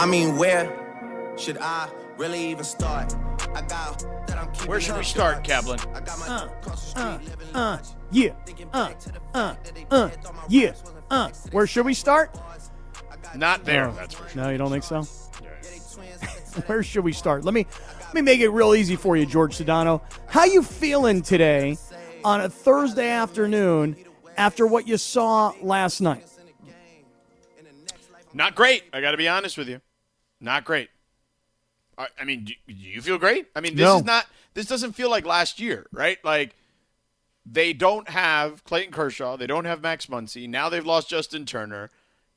I mean, where should I really even start? I got that I'm keeping Where should we start, dark. Kaplan? I got my across the street, living uh, yeah, uh, back to the uh, fact that they uh, did, thought my yeah, uh. Where should we start? Not there, Oh, that's for sure. No, you don't think so? Where should we start? Let me let me make it real easy for you, George Sedano. How you feeling today on a Thursday afternoon after what you saw last night? Not great. I got to be honest with you. Not great. I, I mean, do, do you feel great? I mean, this No. is not. This doesn't feel like last year, right? Like they don't have Clayton Kershaw. They don't have Max Muncy. Now they've lost Justin Turner.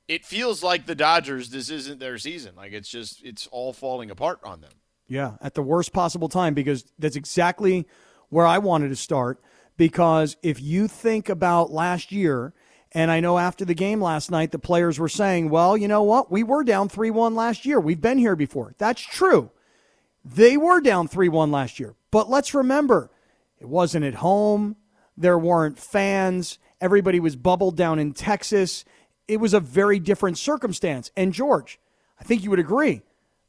It feels like the Dodgers. This isn't their season. Like it's just it's all falling apart on them. Yeah, at the worst possible time because that's exactly where I wanted to start. Because if you think about last year, and I know after the game last night, the players were saying, well, you know what? We were down 3 1 last year. We've been here before. That's true. They were down 3 1 last year. But let's remember, it wasn't at home. There weren't fans. Everybody was bubbled down in Texas. It was a very different circumstance. And George, I think you would agree.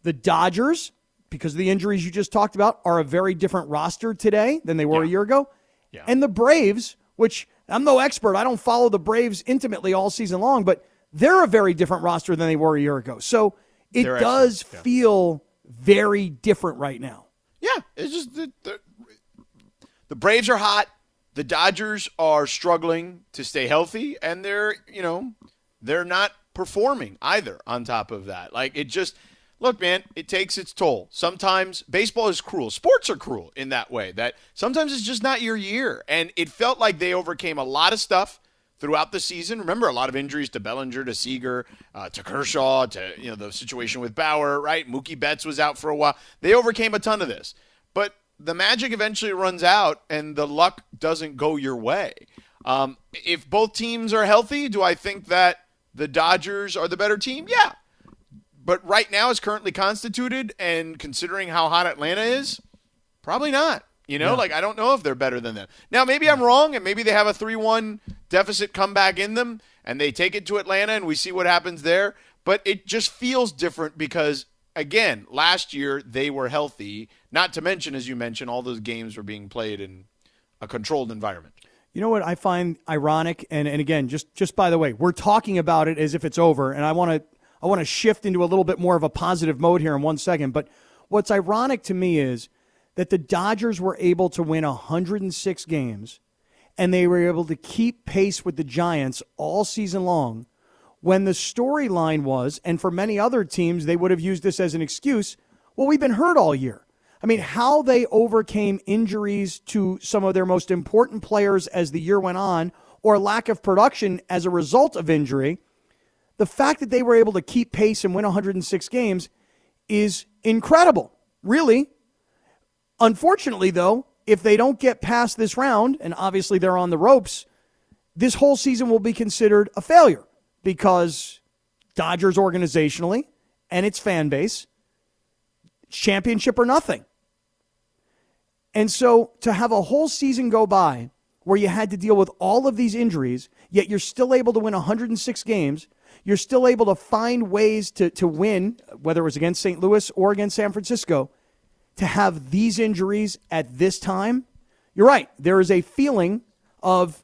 The Dodgers, because of the injuries you just talked about, are a very different roster today than they were a year ago. Yeah. And the Braves, which I'm no expert, I don't follow the Braves intimately all season long, but they're a very different roster than they were a year ago. So it They're does yeah. feel very different right now. Yeah, it's just the, the the Braves are hot. The Dodgers are struggling to stay healthy, and they're you know they're not performing either. On top of that, like it just look, man, it takes its toll. Sometimes baseball is cruel. Sports are cruel in that way. That sometimes it's just not your year, and it felt like they overcame a lot of stuff throughout the season. Remember, a lot of injuries to Bellinger, to Seager, uh, to Kershaw, to you know the situation with Bauer. Right, Mookie Betts was out for a while. They overcame a ton of this, but the magic eventually runs out, and the luck doesn't go your way. Um, if both teams are healthy, do I think that the Dodgers are the better team? Yeah, but right now, as currently constituted, and considering how hot Atlanta is, probably not. You know, like I don't know if they're better than them. Now, maybe I'm wrong, and maybe they have a 3 1 deficit comeback in them, and they take it to Atlanta, and we see what happens there. But it just feels different because, again, last year they were healthy, not to mention, as you mentioned, all those games were being played in a controlled environment. You know what I find ironic, and, and again, just just by the way, we're talking about it as if it's over, and I want to I want to shift into a little bit more of a positive mode here in one second. But what's ironic to me is that the Dodgers were able to win 106 games, and they were able to keep pace with the Giants all season long. When the storyline was, and for many other teams, they would have used this as an excuse. Well, we've been hurt all year. I mean, how they overcame injuries to some of their most important players as the year went on, or lack of production as a result of injury, the fact that they were able to keep pace and win 106 games is incredible. Really. Unfortunately, though, if they don't get past this round, and obviously they're on the ropes, this whole season will be considered a failure because Dodgers organizationally and its fan base, championship or nothing. And so to have a whole season go by where you had to deal with all of these injuries, yet you're still able to win 106 games, you're still able to find ways to, to win, whether it was against St. Louis or against San Francisco, to have these injuries at this time, you're right. There is a feeling of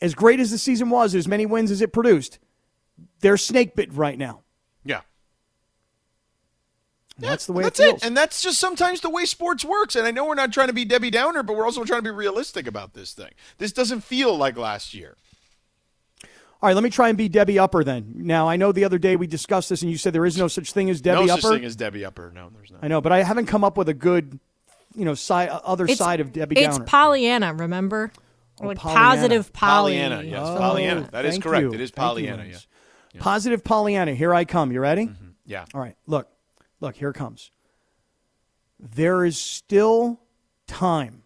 as great as the season was, as many wins as it produced, they're snake bit right now. Yeah. That's the way that's it feels. And that's just sometimes the way sports works. And I know we're not trying to be Debbie Downer, but we're also trying to be realistic about this thing. This doesn't feel like last year. All right, let me try and be Debbie Upper then. Now, I know the other day we discussed this and you said there is no such thing as Debbie no Upper. such thing as Debbie Upper. No, there's not. I know, but I haven't come up with a good, you know, side, uh, other It's, side of Debbie it's Downer. Pollyanna, remember? Oh, like Pollyanna. positive Pollyanna. Pollyanna, yes. Oh, Pollyanna. That is correct. you. It is Thank you, Pollyanna, Lance. yeah. Positive Pollyanna. Here I come. You ready? Mm-hmm. Yeah. All right. Look, look, here it comes. There is still time.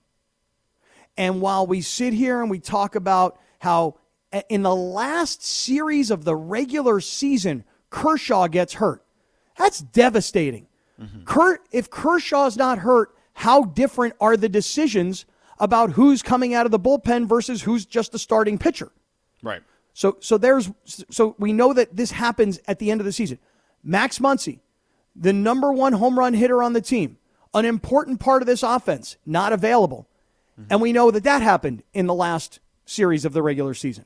And while we sit here and we talk about how a- in the last series of the regular season, Kershaw gets hurt, that's devastating. Mm-hmm. Kurt, if Kershaw's not hurt, how different are the decisions about who's coming out of the bullpen versus who's just the starting pitcher? Right. So so there's so we know that this happens at the end of the season. Max Muncy, the number one home run hitter on the team, an important part of this offense, not available. Mm-hmm. And we know that that happened in the last series of the regular season.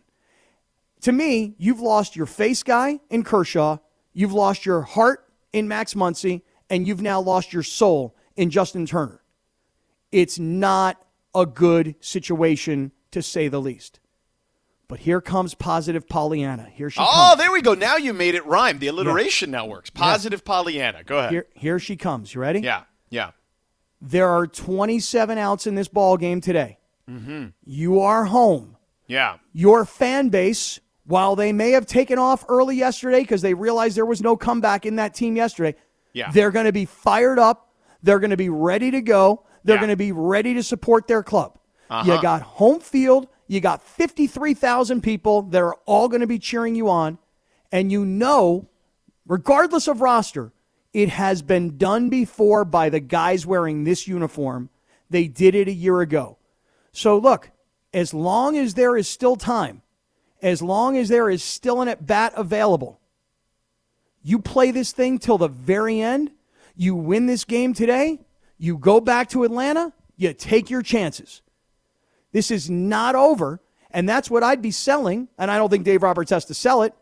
To me, you've lost your face guy in Kershaw, you've lost your heart in Max Muncy, and you've now lost your soul in Justin Turner. It's not a good situation, to say the least. But here comes positive Pollyanna. Here she Oh, comes. there we go. Now you made it rhyme. The alliteration now works. Positive Pollyanna. Go ahead. Here, here she comes. You ready? Yeah, yeah. There are 27 outs in this ball game today. Mm-hmm. You are home. Yeah. Your fan base, while they may have taken off early yesterday because they realized there was no comeback in that team yesterday, Yeah. they're going to be fired up. They're going to be ready to go. They're Yeah. going to be ready to support their club. Uh-huh. You got home field. You got 53,000 people that are all going to be cheering you on. And you know, regardless of roster, it has been done before by the guys wearing this uniform. They did it a year ago. So look, as long as there is still time, as long as there is still an at bat available, you play this thing till the very end. You win this game today. You go back to Atlanta. You take your chances. This is not over. And that's what I'd be selling. And I don't think Dave Roberts has to sell it.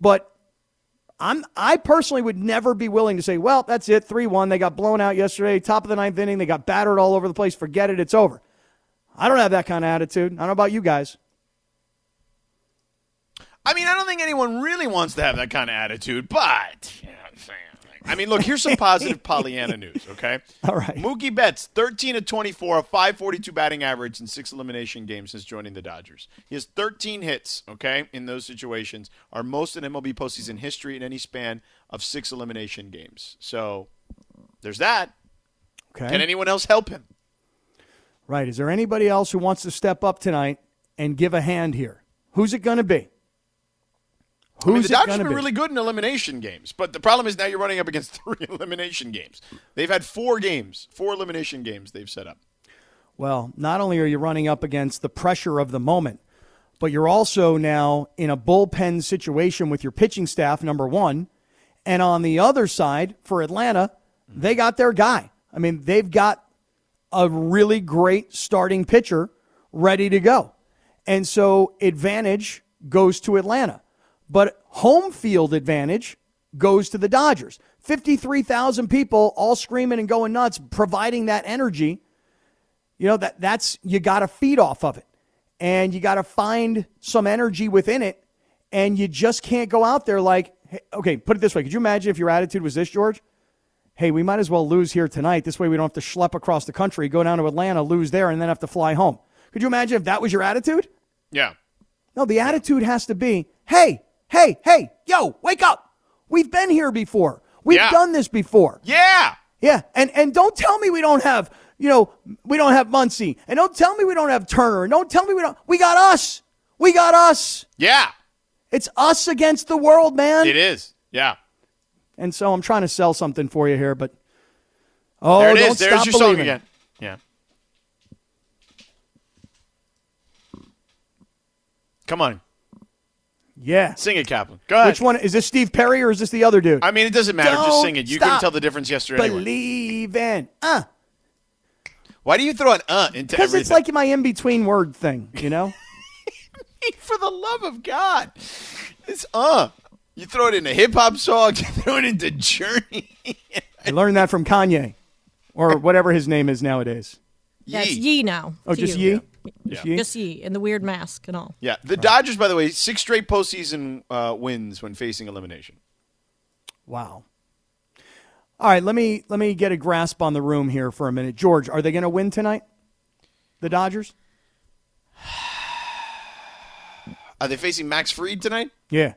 But I'm I personally would never be willing to say, well, that's it, 3-1. They got blown out yesterday, top of the ninth inning. They got battered all over the place. Forget it, it's over. I don't have that kind of attitude. I don't know about you guys. I mean, I don't think anyone really wants to have that kind of attitude, but you know. I mean, look, here's some positive Pollyanna news, okay? All right. Mookie Betts, 13 to 24, a 542 batting average in six elimination games since joining the Dodgers. He has 13 hits, okay, in those situations, are most in MLB postseason history in any span of six elimination games. So there's that. Okay. Can anyone else help him? Right. Is there anybody else who wants to step up tonight and give a hand here? Who's it going to be? I mean, the Dodgers have been be? really good in elimination games, but the problem is now you're running up against three elimination games. They've had four games, four elimination games they've set up. Well, not only are you running up against the pressure of the moment, but you're also now in a bullpen situation with your pitching staff, number one. And on the other side, for Atlanta, they got their guy. I mean, they've got a really great starting pitcher ready to go. And so advantage goes to Atlanta. But home field advantage goes to the Dodgers. 53,000 people all screaming and going nuts, providing that energy. You know, that that's you got to feed off of it. And you got to find some energy within it. And you just can't go out there like, hey, okay, put it this way. Could you imagine if your attitude was this, George? Hey, we might as well lose here tonight. This way we don't have to schlep across the country, go down to Atlanta, lose there, and then have to fly home. Could you imagine if that was your attitude? Yeah. No, the attitude has to be, hey, hey, hey, yo, wake up. We've been here before. We've Yeah. done this before. Yeah. Yeah, and and don't tell me we don't have, you know, we don't have Muncy, and don't tell me we don't have Turner, and don't tell me we don't. We got us. We got us. Yeah. It's us against the world, man. It is. Yeah. And so I'm trying to sell something for you here, but oh, there it don't is. There's stop your song believing. again. Yeah. Come on. Yeah. Sing it, Kaplan. Go ahead. Which one is this? Steve Perry or is this the other dude? I mean, it doesn't matter. Just Don't sing it. You couldn't tell the difference yesterday anyway. Believe in, uh, Why do you throw an uh into because it's like my in between word thing, you know. for the love of God. It's uh. You throw it into hip hop songs, you throw it into Journey. I learned that from Kanye, or whatever his name is nowadays. That's Ye. Ye now. Oh, It's just you. Ye. Just Ye? Just Ye and the weird mask and all. Yeah, the Dodgers, by the way, six straight postseason uh, wins when facing elimination. Wow. All right, let me let me get a grasp on the room here for a minute. George, are they going to win tonight? The Dodgers? Are they facing Max Fried tonight? Yeah.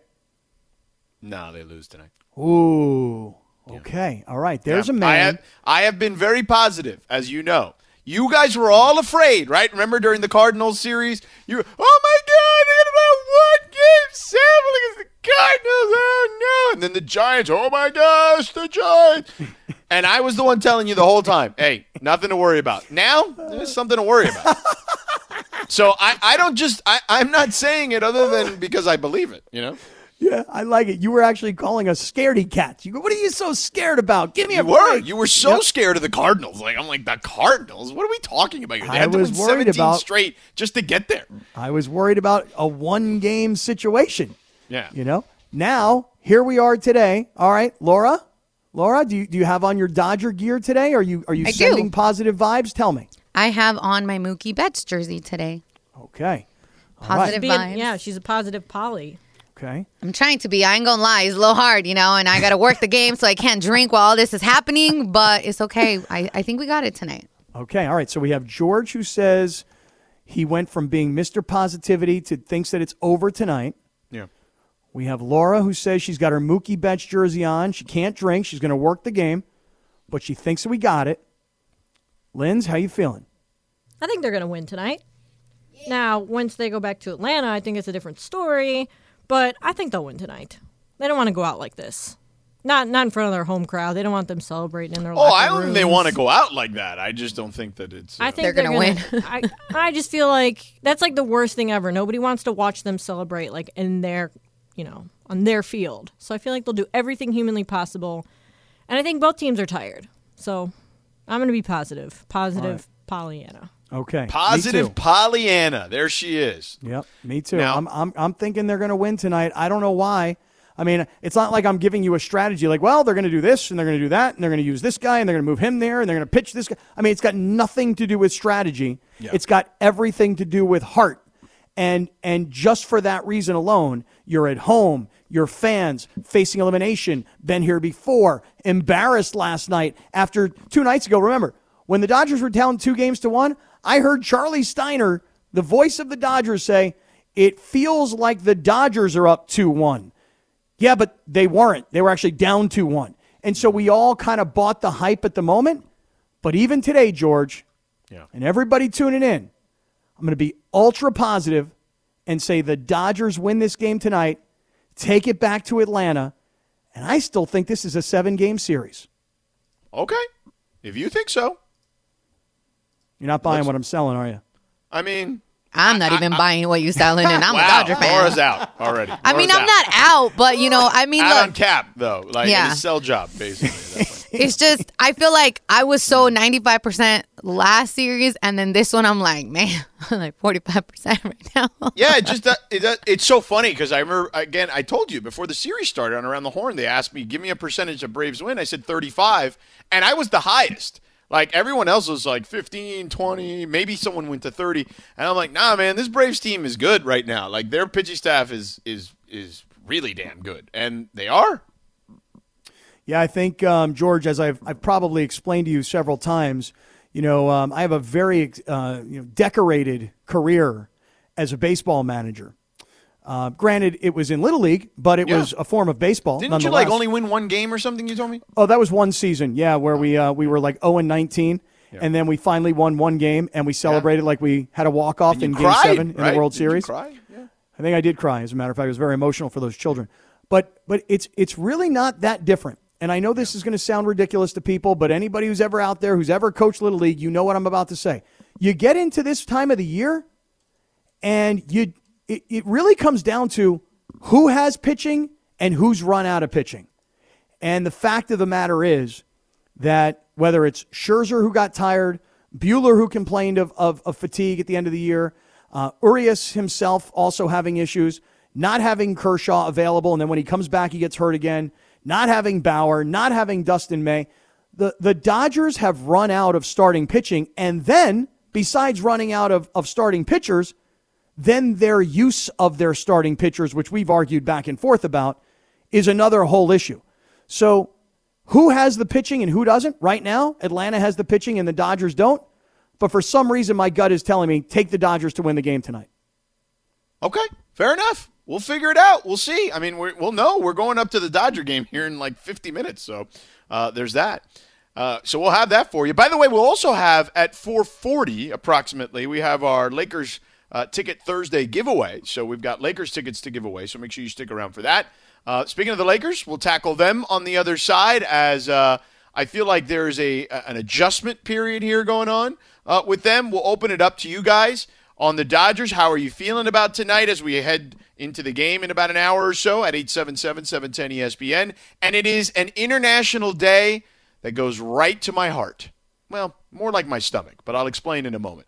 No, they lose tonight. Ooh. Okay. All right. There's Yeah. a man. I have, I have been very positive, as you know. You guys were all afraid, right? Remember during the Cardinals series? You, oh my God, they're to play one game seven against the Cardinals. Oh no. And then the Giants, oh my gosh, the Giants. and I was the one telling you the whole time, hey, nothing to worry about. Now, there's something to worry about. so I, I don't just, I, I'm not saying it other than because I believe it, you know? Yeah, I like it. You were actually calling us scaredy cats. You go, what are you so scared about? Give me a You were. break. You were so Yep. scared of the Cardinals. Like I'm like the Cardinals. What are we talking about? here? They I had to was win worried 17 about- straight just to get there. I was worried about a one game situation. Yeah. You know? Now, here we are today. All right, Laura. Laura, do you, do you have on your Dodger gear today? Are you are you I do. sending positive vibes? Tell me. I have on my Mookie Betts jersey today. Okay. Positive Being- vibes. yeah, she's a positive Polly. Okay. I'm trying to be. I ain't gonna lie. It's a little hard, you know, and I gotta work the game, so I can't drink while all this is happening. But it's okay. I, I think we got it tonight. Okay. All right. So we have George who says he went from being Mr. Positivity to thinks that it's over tonight. Yeah. We have Laura who says she's got her Mookie Betts jersey on. She can't drink. She's going to work the game, but she thinks that we got it. Linz, how you feeling? I think they're going to win tonight. Now, once they go back to Atlanta, I think it's a different story, but I think they'll win tonight. They don't want to go out like this. Not not in front of their home crowd. They don't want them celebrating in their Oh, I don't think they want to go out like that. I just don't think that it's. uh, I think They're they're, gonna win. I, I just feel like that's like the worst thing ever. Nobody wants to watch them celebrate like in their, you know, on their field. So I feel like they'll do everything humanly possible, and I think both teams are tired. So I'm going to be positive. Positive Pollyanna. Okay. Positive. Pollyanna. There she is. Yep, me too. Now- I'm, I'm, I'm thinking they're going to win tonight. I don't know why. I mean, it's not like I'm giving you a strategy like, well, they're going to do this and they're going to do that and they're going to use this guy and they're going to move him there and they're going to pitch this guy. I mean, it's got nothing to do with strategy. It's got everything to do with heart. And and just for that reason alone, you're at home, your fans facing elimination, been here before, embarrassed last night after two nights ago. Remember, when the Dodgers were down two games to one, I heard Charlie Steiner, the voice of the Dodgers, say, It feels like the Dodgers are up 2 1. Yeah, but they weren't. They were actually down 2 1. And so we all kind of bought the hype at the moment. But even today, George, Yeah. and everybody tuning in, I'm going to be ultra positive and say the Dodgers win this game tonight, take it back to Atlanta, and I still think this is a seven game series. Okay. If you think so. You're not buying Let's- what I'm selling, are you? I mean, I'm not even buying what you're selling, and I'm wow. a Dodger fan. Laura's out already. I mean, Laura's I'm out. not out, but you know, I mean, out on look, cap though, like Yeah. in a sell job basically. That's what- it's just I feel like I was so 95 percent last series, and then this one, I'm like, man, I'm like 45 percent right now. yeah, it just uh, it, uh, it's so funny because I remember again. I told you before the series started on Around the Horn. They asked me, "Give me a percentage of Braves win." I said 35, and I was the highest. Like everyone else was like 15, 20, maybe someone went to 30, and I'm like, "Nah, man, this Braves team is good right now. Like their pitching staff is is is really damn good, and they are." Yeah, I think um, George, as I've I've probably explained to you several times, you know, um, I have a very uh, you know decorated career as a baseball manager. Uh, granted, it was in little league, but it Yeah. was a form of baseball. Didn't you like only win one game or something? You told me. Oh, that was one season, yeah, where we uh, we were like zero and nineteen, and then we finally won one game, and we celebrated like we had a walk off You in Game cried, Seven in the World Didn't you Series. cry? Yeah. I think I did cry. As a matter of fact, it was very emotional for those children. But but it's it's really not that different. And I know this is going to sound ridiculous to people, but anybody who's ever out there who's ever coached little league, you know what I'm about to say. You get into this time of the year, and you it, it really comes down to who has pitching and who's run out of pitching. And the fact of the matter is that whether it's Scherzer who got tired, Buehler who complained of, of, of fatigue at the end of the year, uh, Urias himself also having issues, not having Kershaw available, and then when he comes back, he gets hurt again, not having Bauer, not having Dustin May. The, the Dodgers have run out of starting pitching, and then, besides running out of, of starting pitchers, then their use of their starting pitchers, which we've argued back and forth about, is another whole issue. So, who has the pitching and who doesn't? Right now, Atlanta has the pitching and the Dodgers don't. But for some reason, my gut is telling me take the Dodgers to win the game tonight. Okay, fair enough. We'll figure it out. We'll see. I mean, we're, we'll know. We're going up to the Dodger game here in like 50 minutes, so uh, there's that. Uh, so we'll have that for you. By the way, we'll also have at 4:40 approximately. We have our Lakers uh, ticket Thursday giveaway. So we've got Lakers tickets to give away. So make sure you stick around for that. Uh, speaking of the Lakers, we'll tackle them on the other side as uh, I feel like there's a an adjustment period here going on uh, with them. We'll open it up to you guys on the Dodgers. How are you feeling about tonight as we head into the game in about an hour or so at 877 710 ESPN. And it is an international day that goes right to my heart. Well, more like my stomach, but I'll explain in a moment.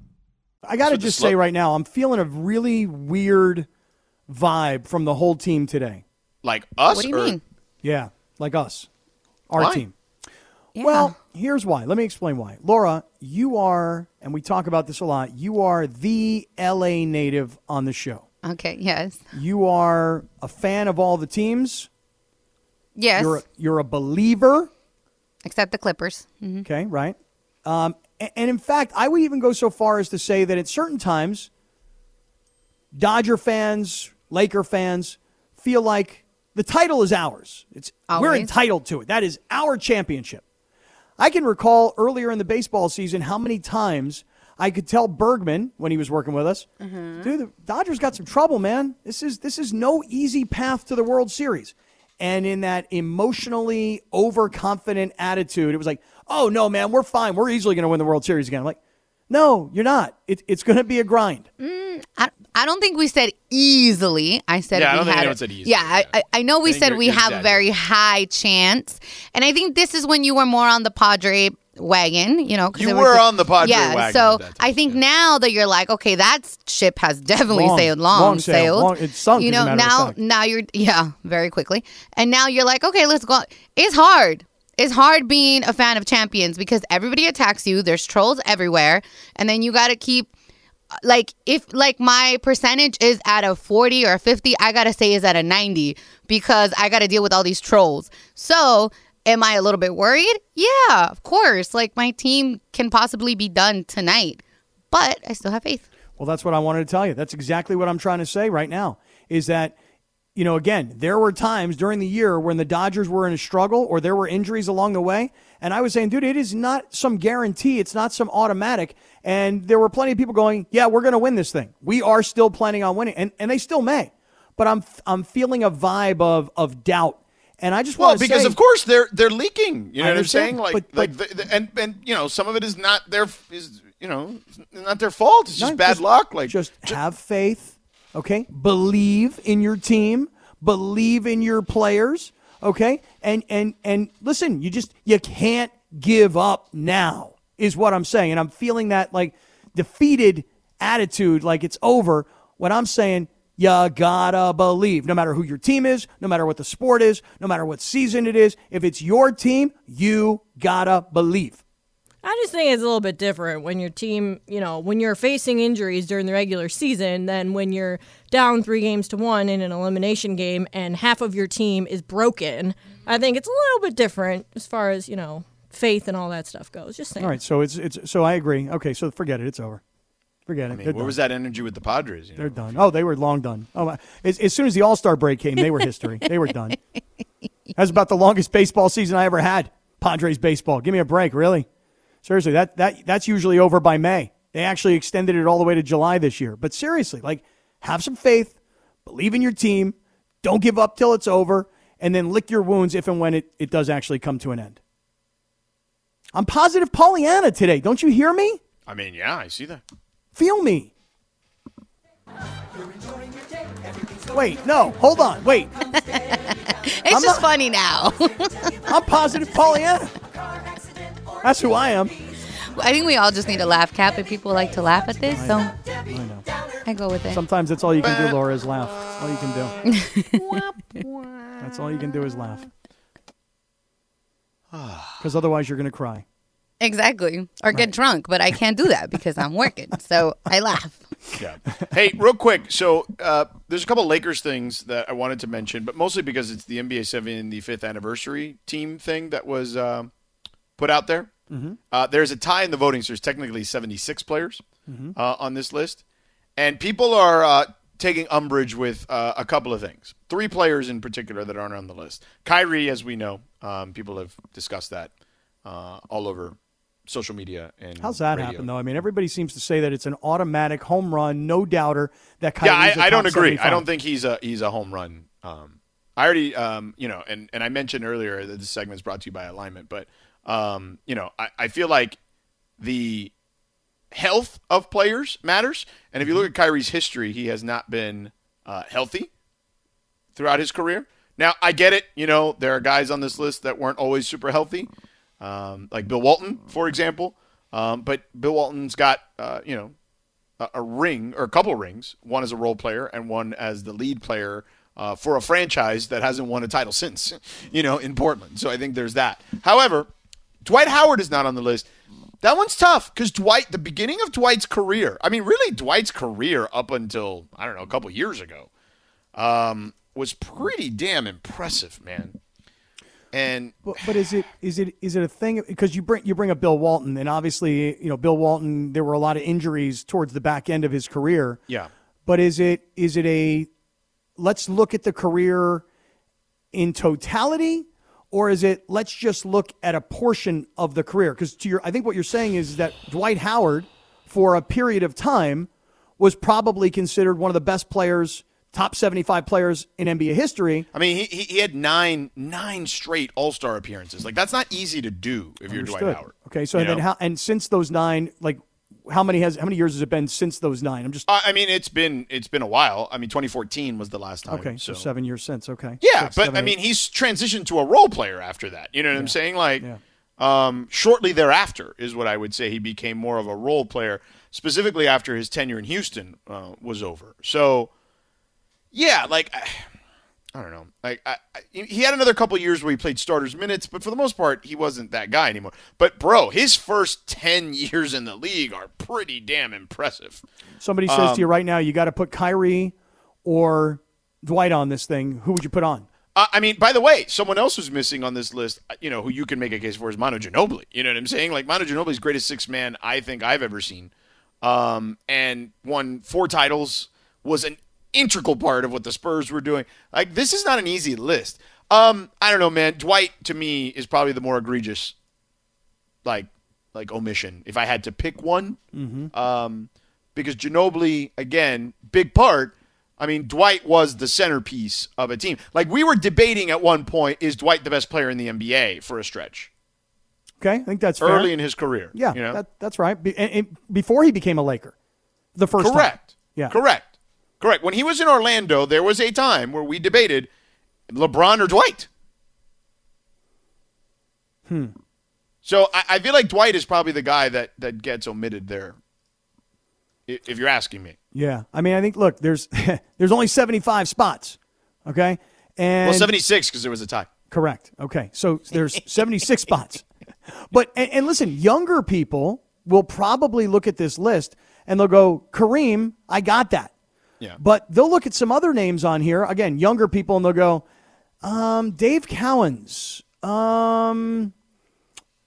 I got to So just slow- say right now, I'm feeling a really weird vibe from the whole team today. Like us? What do you or- mean? Yeah, like us, our Why? team. Yeah. Well, here's why. Let me explain why. Laura, you are, and we talk about this a lot, you are the LA native on the show. okay. Yes. You are a fan of all the teams. Yes. You're a, you're a believer. Except the Clippers. Mhm. Okay, right. Um, a- and in fact, I would even go so far as to say that at certain times, Dodger fans, Laker fans feel like the title is ours. It's we're entitled to it. That is our championship. I can recall earlier in the baseball season how many times I could tell Bergman when he was working with us, mm-hmm. dude, the Dodgers got some trouble, man. This is this is no easy path to the World Series. And in that emotionally overconfident attitude, it was like, oh no, man, we're fine. We're easily going to win the World Series again. I'm like, no, you're not. It, it's going to be a grind. Mm, I, I don't think we said easily. I said Yeah, I don't think had anyone a- said easily, Yeah, I, yeah. I, I know we I said you're- we you're have a very high chance, and I think this is when you were more on the Padre wagon. You know, 'cause You it was were on the Padre yeah, wagon So at that time, I think yeah. now that you're like, okay, that ship has definitely Long- sailed long, long sailed. sailed. Long- it sunk, You as a know, now now you're yeah, very quickly, and now you're like, okay, let's go. It's hard. It's hard being a fan of champions because everybody attacks you. There's trolls everywhere, and then you got to keep uh, like if like my percentage is at a 40 or a 50 i gotta say is at a 90 because i gotta deal with all these trolls so am i a little bit worried yeah of course like my team can possibly be done tonight but i still have faith Well, that's what I wanted to tell you. That's exactly what I'm trying to say right now. Is that, you know, again, there were times during the year when the Dodgers were in a struggle or there were injuries along the way. And I was saying, dude, it is not some guarantee. It's not some automatic. And there were plenty of people going, yeah, we're going to win this thing. We are still planning on winning. And, and they still may. But I'm, I'm feeling a vibe of, of doubt. And I just Well, want to because say, of course they're they're leaking. You know what I'm saying? Like but- like the, the, and and you know some of it is not their is you know not their fault. It's just bad luck. Like just have faith, okay? Believe in your team, believe in your players, okay? And and and listen, you just you can't give up now is what I'm saying. And I'm feeling that like defeated attitude like it's over What I'm saying you gotta believe no matter who your team is, no matter what the sport is, no matter what season it is, if it's your team, you gotta believe. I just think it's a little bit different when your team, you know, when you're facing injuries during the regular season than when you're down three games to one in an elimination game and half of your team is broken. I think it's a little bit different as far as, you know, faith and all that stuff goes. Just saying. All right, so it's it's so I agree. Okay, so forget it. It's over. Forget it. I mean, where done. was that energy with the Padres? You know? They're done. Oh, they were long done. Oh, my. As, as soon as the All Star break came, they were history. they were done. That's about the longest baseball season I ever had. Padres baseball. Give me a break, really. Seriously, that that that's usually over by May. They actually extended it all the way to July this year. But seriously, like, have some faith, believe in your team, don't give up till it's over, and then lick your wounds if and when it, it does actually come to an end. I'm positive Pollyanna today. Don't you hear me? I mean, yeah, I see that. Feel me. Wait, no, hold on. Wait, it's I'm just not- funny now I'm positive Pollyanna. That's who I am. i think we all just need a laugh cap if people like to laugh at this so I know. i go with it Sometimes that's all you can do, Laura, is laugh. That's all you can do. that's all you can do is laugh. Because otherwise you're going to cry. Exactly or get drunk but i can't do that because i'm working so i laugh Yeah. hey, real quick. So uh, there's a couple Lakers things that I wanted to mention, but mostly because it's the NBA 75th anniversary team thing that was uh, put out there. Uh, there's a tie in the voting, so there's technically 76 players uh, on this list, and people are uh, taking umbrage with uh, a couple of things. Three players in particular that aren't on the list. Kyrie, as we know, um, people have discussed that uh, all over social media and How's that radio. happen though? I mean, everybody seems to say that it's an automatic home run, no doubter. That Yeah, I, I, I don't agree. 75. I don't think he's a he's a home run. Um, I already, um, you know, and, and I mentioned earlier that this segment is brought to you by Alignment, but um, you know, I, I feel like the health of players matters. And if you look at Kyrie's history, he has not been uh, healthy throughout his career. Now, I get it. You know, there are guys on this list that weren't always super healthy, um, like Bill Walton, for example. Um, but Bill Walton's got, uh, you know, a, a ring or a couple rings, one as a role player and one as the lead player uh, for a franchise that hasn't won a title since, you know, in Portland. So I think there's that. However, Dwight Howard is not on the list. That one's tough because Dwight, the beginning of Dwight's career, I mean, really, Dwight's career up until, I don't know, a couple years ago, um, was pretty damn impressive, man. And But, but is it is it is it a thing? Because you bring you bring up Bill Walton and obviously you know Bill Walton there were a lot of injuries towards the back end of his career. yeah, But is it is it a let's look at the career in totality or is it let's just look at a portion of the career? Because to your I think what you're saying is that Dwight Howard for a period of time was probably considered one of the best players top 75 players in NBA history I mean, he, he had nine nine straight All Star appearances. Like that's not easy to do if you're Dwight Howard. Okay, so and then how and since those 9 like how many has how many years has it been since those 9? I'm just I I mean, it's been it's been a while. I mean, 2014 was the last time. Okay, so, 7 years since, okay. Yeah, Six, but seven, I eight. mean, he's transitioned to a role player after that. You know what I'm saying? Like, Yeah. um, shortly thereafter is what I would say he became more of a role player, specifically after his tenure in Houston uh, was over. So, yeah, like I, I don't know, like I, I, he had another couple years where he played starters minutes, but for the most part, he wasn't that guy anymore. But bro, his first ten years in the league are pretty damn impressive. Somebody says um, to you right now, you got to put Kyrie or Dwight on this thing. Who would you put on? Uh, I mean, by the way, someone else who's missing on this list, uh, you know, who you can make a case for is Manu Ginobili. You know what I'm saying? Like Manu Ginobili's greatest six man I think I've ever seen, um, and won four titles. Was an integral part of what the Spurs were doing. Like this is not an easy list. Um, I don't know, man. Dwight to me is probably the more egregious, like like omission. If I had to pick one, um, because Ginobili again, big part. I mean, Dwight was the centerpiece of a team. Like we were debating at one point, is Dwight the best player in the NBA for a stretch Okay, I think that's fair. early in his career? yeah, you know? that, that's right. Be, and, and before he became a Laker, the first time. correct. Yeah, correct, correct. When he was in Orlando, there was a time where we debated LeBron or Dwight. Hmm. So I, I feel like Dwight is probably the guy that that gets omitted there. If you're asking me. Yeah, I mean, I think look, there's there's only 75 spots. Okay, and Well, 76 because there was a tie. Correct. Okay. So there's 76 spots. But and, and listen, younger people will probably look at this list and they'll go, Kareem, I got that. Yeah. But they'll look at some other names on here, again, younger people, and they'll go, um, Dave Cowens. Um,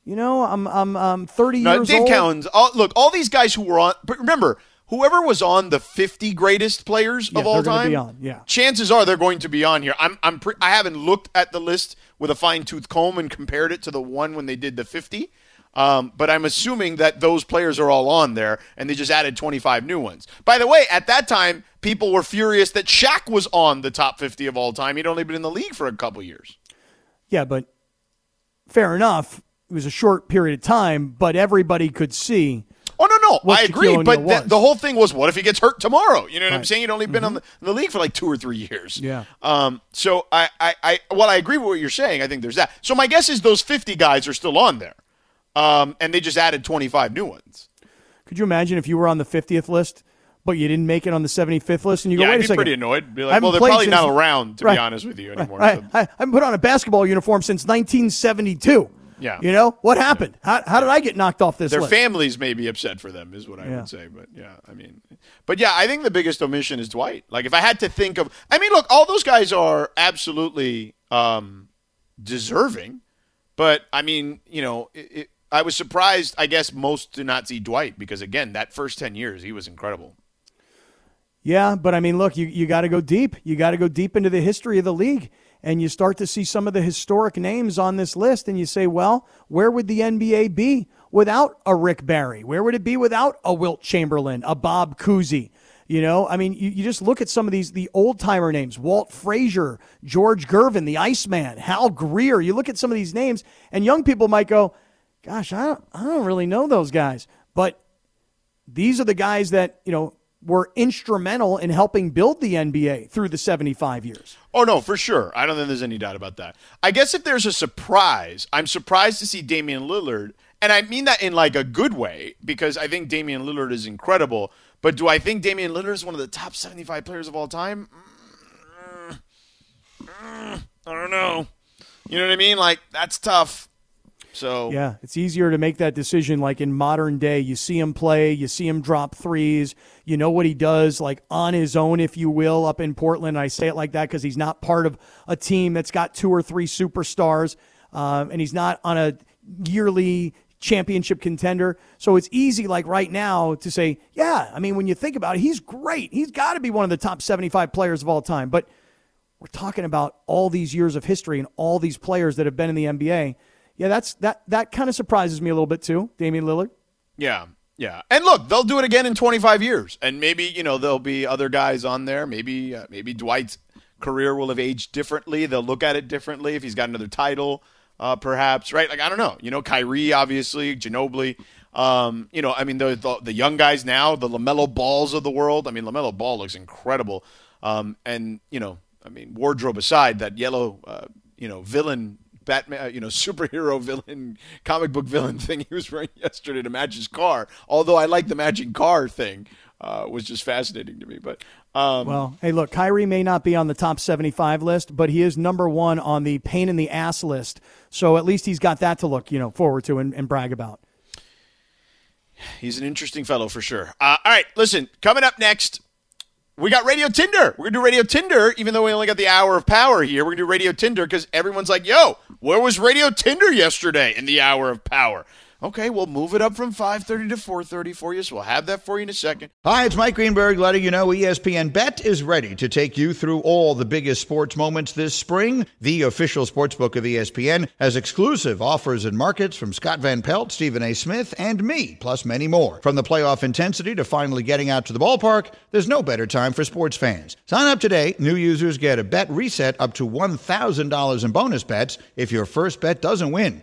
you know, I'm I'm I'm 30 No, years Dave old. Cowens. All, look, all these guys who were on, but remember, whoever was on the 50 greatest players Yeah, of all time, yeah. chances are they're going to be on here. I'm, I'm, pre- I haven't looked at the list with a fine tooth comb and compared it to the one when they did the 50. Um, but I'm assuming that those players are all on there, and they just added 25 new ones. By the way, at that time, people were furious that Shaq was on the top 50 of all time. He'd only been in the league for a couple years. Yeah, but fair enough. It was a short period of time, but everybody could see. Oh no, no, I Shaquille agree. O'Neal But the, the whole thing was, what if he gets hurt tomorrow? You know what I'm saying? He'd only been on the, in the league for like two or three years. Yeah. Um. So I, I, I, well, I agree with what you're saying. I think there's that. So my guess is those 50 guys are still on there, um, and they just added 25 new ones. Could you imagine if you were on the 50th list, but you didn't make it on the 75th list, and you go, yeah, wait I'd a be second. pretty annoyed. Be like, well, they're probably not around to Right. be honest with you anymore. Right. so- I, I haven't put on a basketball uniform since 1972. Yeah. You know what happened? How, how did I get knocked off this Their list? families may be upset for them, is what I Yeah. would say. But yeah, I mean, but yeah, I think the biggest omission is Dwight. Like, if I had to think of, I mean, look, all those guys are absolutely um, deserving, but I mean, you know, it, I was surprised. I guess most do not see Dwight because again, that first ten years he was incredible. Yeah, but I mean, look, you, you got to go deep. You got to go deep into the history of the league. And you start to see some of the historic names on this list, and you say, well, where would the NBA be without a Rick Barry? Where would it be without a Wilt Chamberlain, a Bob Cousy? You know, I mean, you, you just look at some of these, the old timer names Walt Frazier, George Gervin, the Iceman, Hal Greer. You look at some of these names, and young people might go, gosh, I don't, I don't really know those guys. But these are the guys that, you know, were instrumental in helping build the NBA through the 75 years. Oh no, for sure. I don't think there's any doubt about that. I guess if there's a surprise, I'm surprised to see Damian Lillard, and I mean that in like a good way because I think Damian Lillard is incredible. But do I think Damian Lillard is one of the top 75 players of all time? Mm, mm, I don't know. You know what I mean? Like that's tough. So yeah, it's easier to make that decision. Like in modern day, you see him play, you see him drop threes, you know what he does, like on his own, if you will, up in Portland. I say it like that because he's not part of a team that's got two or three superstars, um, and he's not on a yearly championship contender. So it's easy, like right now, to say, yeah. I mean, when you think about it, he's great. He's got to be one of the top seventy-five players of all time. But we're talking about all these years of history and all these players that have been in the NBA yeah, that's that that kind of surprises me a little bit too, Damian Lillard. Yeah. Yeah. And look, they'll do it again in 25 years. And maybe, you know, there'll be other guys on there. Maybe uh, maybe Dwight's career will have aged differently. They'll look at it differently if he's got another title, uh, perhaps, right? Like I don't know. You know, Kyrie obviously, Ginobili. Um, you know, I mean the, the, the young guys now, the LaMelo Balls of the world. I mean, LaMelo Ball looks incredible. Um, and you know, I mean, wardrobe aside, that yellow, uh, you know, villain Batman, uh, you know, superhero villain, comic book villain thing he was wearing yesterday to match his car. Although I like the matching car thing, uh, was just fascinating to me. But um, well, hey, look, Kyrie may not be on the top seventy-five list, but he is number one on the pain in the ass list. So at least he's got that to look, you know, forward to and, and brag about. He's an interesting fellow for sure. Uh, all right, listen, coming up next, we got Radio Tinder. We're going to do Radio Tinder, even though we only got the hour of power here. We're going to do Radio Tinder because everyone's like, yo, where was Radio Tinder yesterday in the hour of power? Okay, we'll move it up from 5:30 to 4:30 for you. So we'll have that for you in a second. Hi, it's Mike Greenberg letting you know ESPN Bet is ready to take you through all the biggest sports moments this spring. The official sports book of ESPN has exclusive offers and markets from Scott Van Pelt, Stephen A. Smith, and me, plus many more. From the playoff intensity to finally getting out to the ballpark, there's no better time for sports fans. Sign up today. New users get a bet reset up to $1,000 in bonus bets if your first bet doesn't win.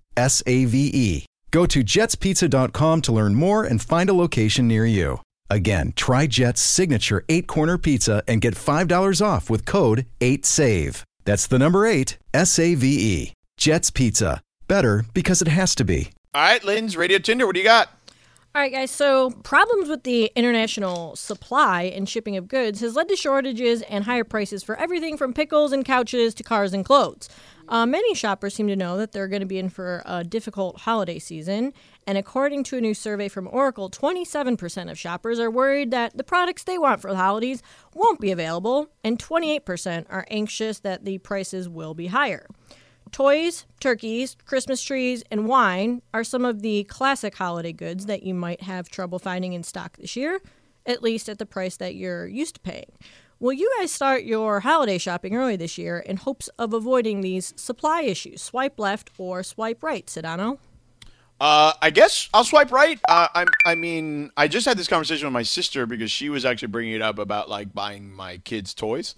S A V E. Go to jetspizza.com to learn more and find a location near you. Again, try Jet's signature eight corner pizza and get $5 off with code 8SAVE. That's the number eight, S A V E. Jet's Pizza. Better because it has to be. All right, Lynn's Radio Tinder. What do you got? All right, guys. So, problems with the international supply and shipping of goods has led to shortages and higher prices for everything from pickles and couches to cars and clothes. Uh, many shoppers seem to know that they're going to be in for a difficult holiday season. And according to a new survey from Oracle, 27% of shoppers are worried that the products they want for the holidays won't be available, and 28% are anxious that the prices will be higher. Toys, turkeys, Christmas trees, and wine are some of the classic holiday goods that you might have trouble finding in stock this year, at least at the price that you're used to paying. Will you guys start your holiday shopping early this year in hopes of avoiding these supply issues? Swipe left or swipe right, Sedano? Uh, I guess I'll swipe right. Uh, I, I mean, I just had this conversation with my sister because she was actually bringing it up about like buying my kids toys.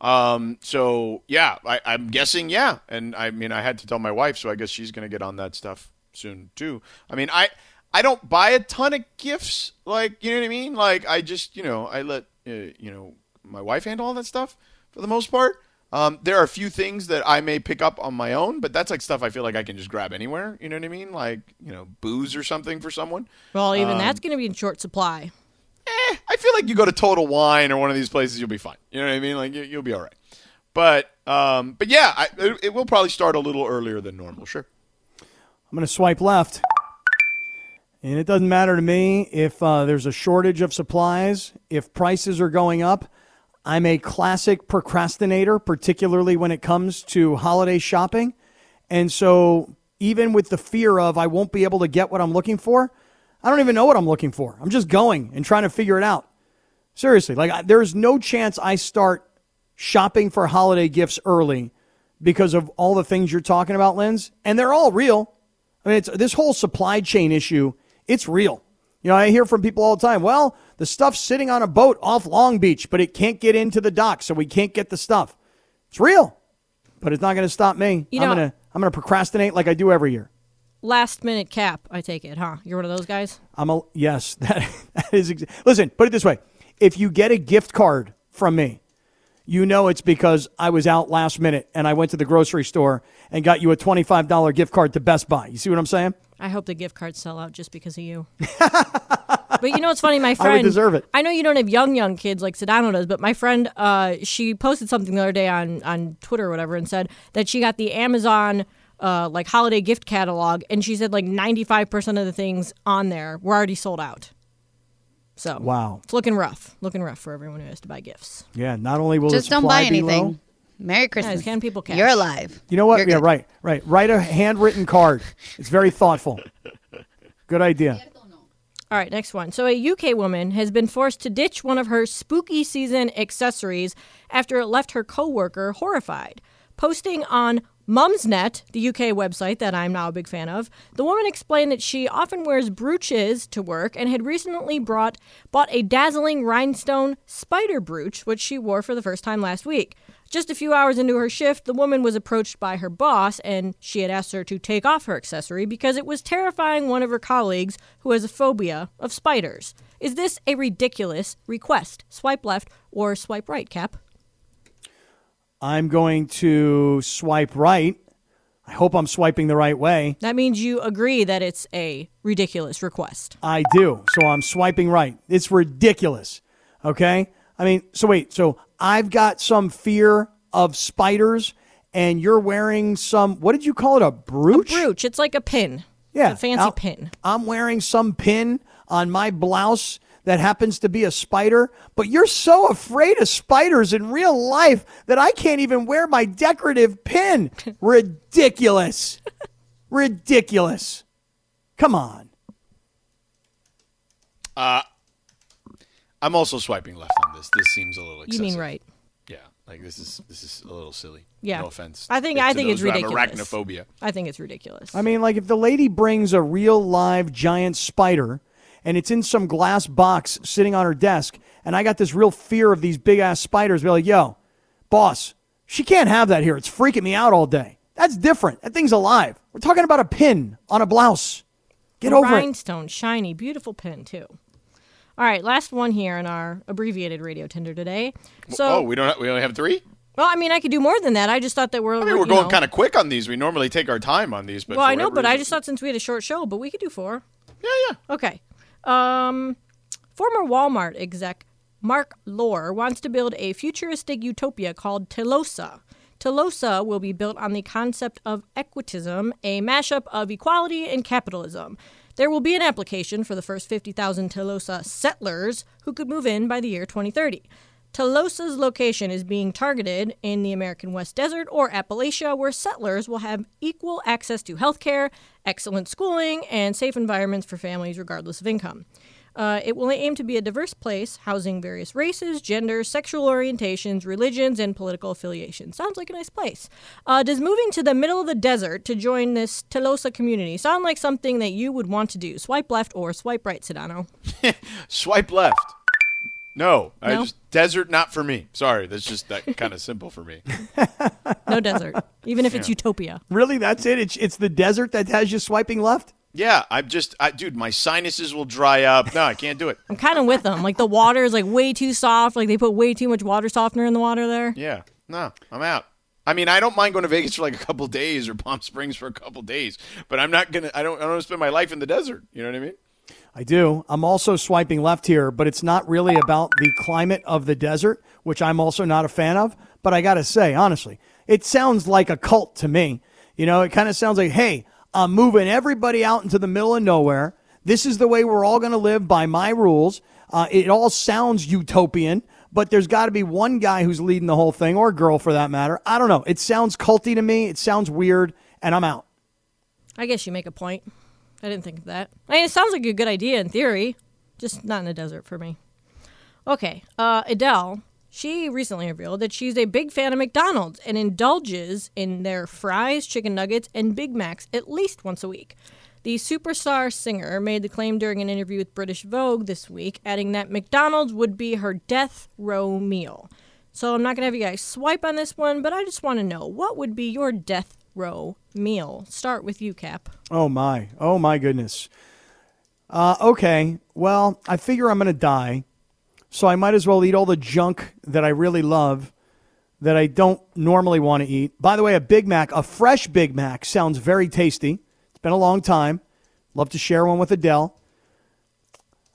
Um, so yeah, I, I'm guessing yeah, and I mean, I had to tell my wife, so I guess she's gonna get on that stuff soon too. I mean, I I don't buy a ton of gifts, like you know what I mean. Like I just you know I let uh, you know my wife handle all that stuff for the most part. Um, there are a few things that I may pick up on my own, but that's like stuff I feel like I can just grab anywhere. You know what I mean? Like you know, booze or something for someone. Well, even um, that's going to be in short supply. Eh, I feel like you go to Total Wine or one of these places, you'll be fine. You know what I mean? Like you, you'll be all right. But um, but yeah, I, it, it will probably start a little earlier than normal. Sure. I'm going to swipe left. And it doesn't matter to me if uh, there's a shortage of supplies, if prices are going up. I'm a classic procrastinator, particularly when it comes to holiday shopping. And so, even with the fear of I won't be able to get what I'm looking for, I don't even know what I'm looking for. I'm just going and trying to figure it out. Seriously, like I- there's no chance I start shopping for holiday gifts early because of all the things you're talking about, Lens, and they're all real. I mean, it's this whole supply chain issue. It's real. You know, I hear from people all the time. Well, the stuff's sitting on a boat off Long Beach, but it can't get into the dock, so we can't get the stuff. It's real, but it's not going to stop me. You I'm know- gonna I'm gonna procrastinate like I do every year. Last minute cap, I take it, huh? You're one of those guys? I'm a yes. That, that is. Ex- Listen, put it this way: if you get a gift card from me, you know it's because I was out last minute and I went to the grocery store and got you a twenty five dollar gift card to Best Buy. You see what I'm saying? I hope the gift cards sell out just because of you. but you know what's funny? My friend. I deserve it. I know you don't have young, young kids like Sedano does, but my friend, uh, she posted something the other day on, on Twitter or whatever and said that she got the Amazon. Uh, like holiday gift catalog, and she said like 95% of the things on there were already sold out. So Wow. it's looking rough, looking rough for everyone who has to buy gifts. Yeah. Not only will Just the don't buy be low- anything. Merry Christmas. hand people cash. You're alive. You know what? You're yeah, good. right, right. Write a handwritten card. It's very thoughtful. Good idea. All right, next one. So, a UK woman has been forced to ditch one of her spooky season accessories after it left her coworker horrified. Posting on Mumsnet, the UK website that I'm now a big fan of, the woman explained that she often wears brooches to work and had recently brought bought a dazzling rhinestone spider brooch, which she wore for the first time last week. Just a few hours into her shift, the woman was approached by her boss and she had asked her to take off her accessory because it was terrifying one of her colleagues who has a phobia of spiders. Is this a ridiculous request? Swipe left or swipe right, Cap? I'm going to swipe right. I hope I'm swiping the right way. That means you agree that it's a ridiculous request. I do. So I'm swiping right. It's ridiculous. Okay? I mean, so wait, so I've got some fear of spiders and you're wearing some what did you call it? A brooch? A Brooch, it's like a pin. Yeah. It's a fancy I'll- pin. I'm wearing some pin on my blouse that happens to be a spider, but you're so afraid of spiders in real life that I can't even wear my decorative pin. Ridiculous. Ridiculous. Come on. Uh, I'm also swiping left on this. This seems a little You mean right. Yeah, like this is this is a little silly. Yeah. No offense. I think- I think it's ridiculous. Arachnophobia. I think it's ridiculous. I mean, like if the lady brings a real live giant spider and it's in some glass box sitting on her desk, and I got this real fear of these big ass spiders, be like, yo, boss, she can't have that here. It's freaking me out all day. That's different. That thing's alive. We're talking about a pin on a blouse. Get A over it. rhinestone, shiny, beautiful pin too. All right, last one here in our abbreviated radio Tinder today. So, oh, we don't. Have, we only have three. well, I mean, I could do more than that. I just thought that we're. I mean, we're going kind of quick on these. We normally take our time on these, but Well, I know, whatever but I just thought since we had a short show, but we could do four. Yeah, yeah. Okay. Um, former Walmart exec Marc Lore wants to build a futuristic utopia called Telosa. Telosa will be built on the concept of equitism, a mashup of equality and capitalism. There will be an application for the first 50,000 Telosa settlers who could move in by the year 2030. Telosa's location is being targeted in the American West Desert or Appalachia, where settlers will have equal access to healthcare, excellent schooling, and safe environments for families regardless of income. Uh, it will aim to be a diverse place, housing various races, genders, sexual orientations, religions, and political affiliations. Sounds like a nice place. Uh, does moving to the middle of the desert to join this Telosa community sound like something that you would want to do? Swipe left or swipe right, Sedano. Swipe left. No, I No? just desert not for me. Sorry, that's just that kind of simple for me. No desert, even if it's utopia. Really? That's it? It's, it's the desert that has you swiping left? Yeah, I'm just, I, dude, my sinuses will dry up. No, I can't do it. I'm kind of with them. Like the water is like way too soft. Like they put way too much water softener in the water there. Yeah, no, I'm out. I mean, I don't mind going to Vegas for like a couple days or Palm Springs for a couple days, but I'm not gonna. I don't. I don't want to spend my life in the desert. You know what I mean? I do. I'm also swiping left here, but it's not really about the climate of the desert, which I'm also not a fan of. But I got to say, honestly, it sounds like a cult to me. You know, it kind of sounds like, hey, I'm moving everybody out into the middle of nowhere. This is the way we're all going to live by my rules. Uh, it all sounds utopian, but there's got to be one guy who's leading the whole thing, or a girl for that matter. I don't know. It sounds culty to me. It sounds weird, and I'm out. I guess you make a point. I didn't think of that. I mean, it sounds like a good idea in theory, just not in the desert for me. Okay, uh, Adele. She recently revealed that she's a big fan of McDonald's and indulges in their fries, chicken nuggets, and Big Macs at least once a week. The superstar singer made the claim during an interview with British Vogue this week, adding that McDonald's would be her death row meal. So I'm not going to have you guys swipe on this one, but I just want to know what would be your death row meal? Start with you, Cap. Oh my, oh my goodness. Uh, okay, well, I figure I'm going to die, so I might as well eat all the junk that I really love that I don't normally want to eat. By the way, a Big Mac, a fresh Big Mac, sounds very tasty. It's been a long time. Love to share one with Adele.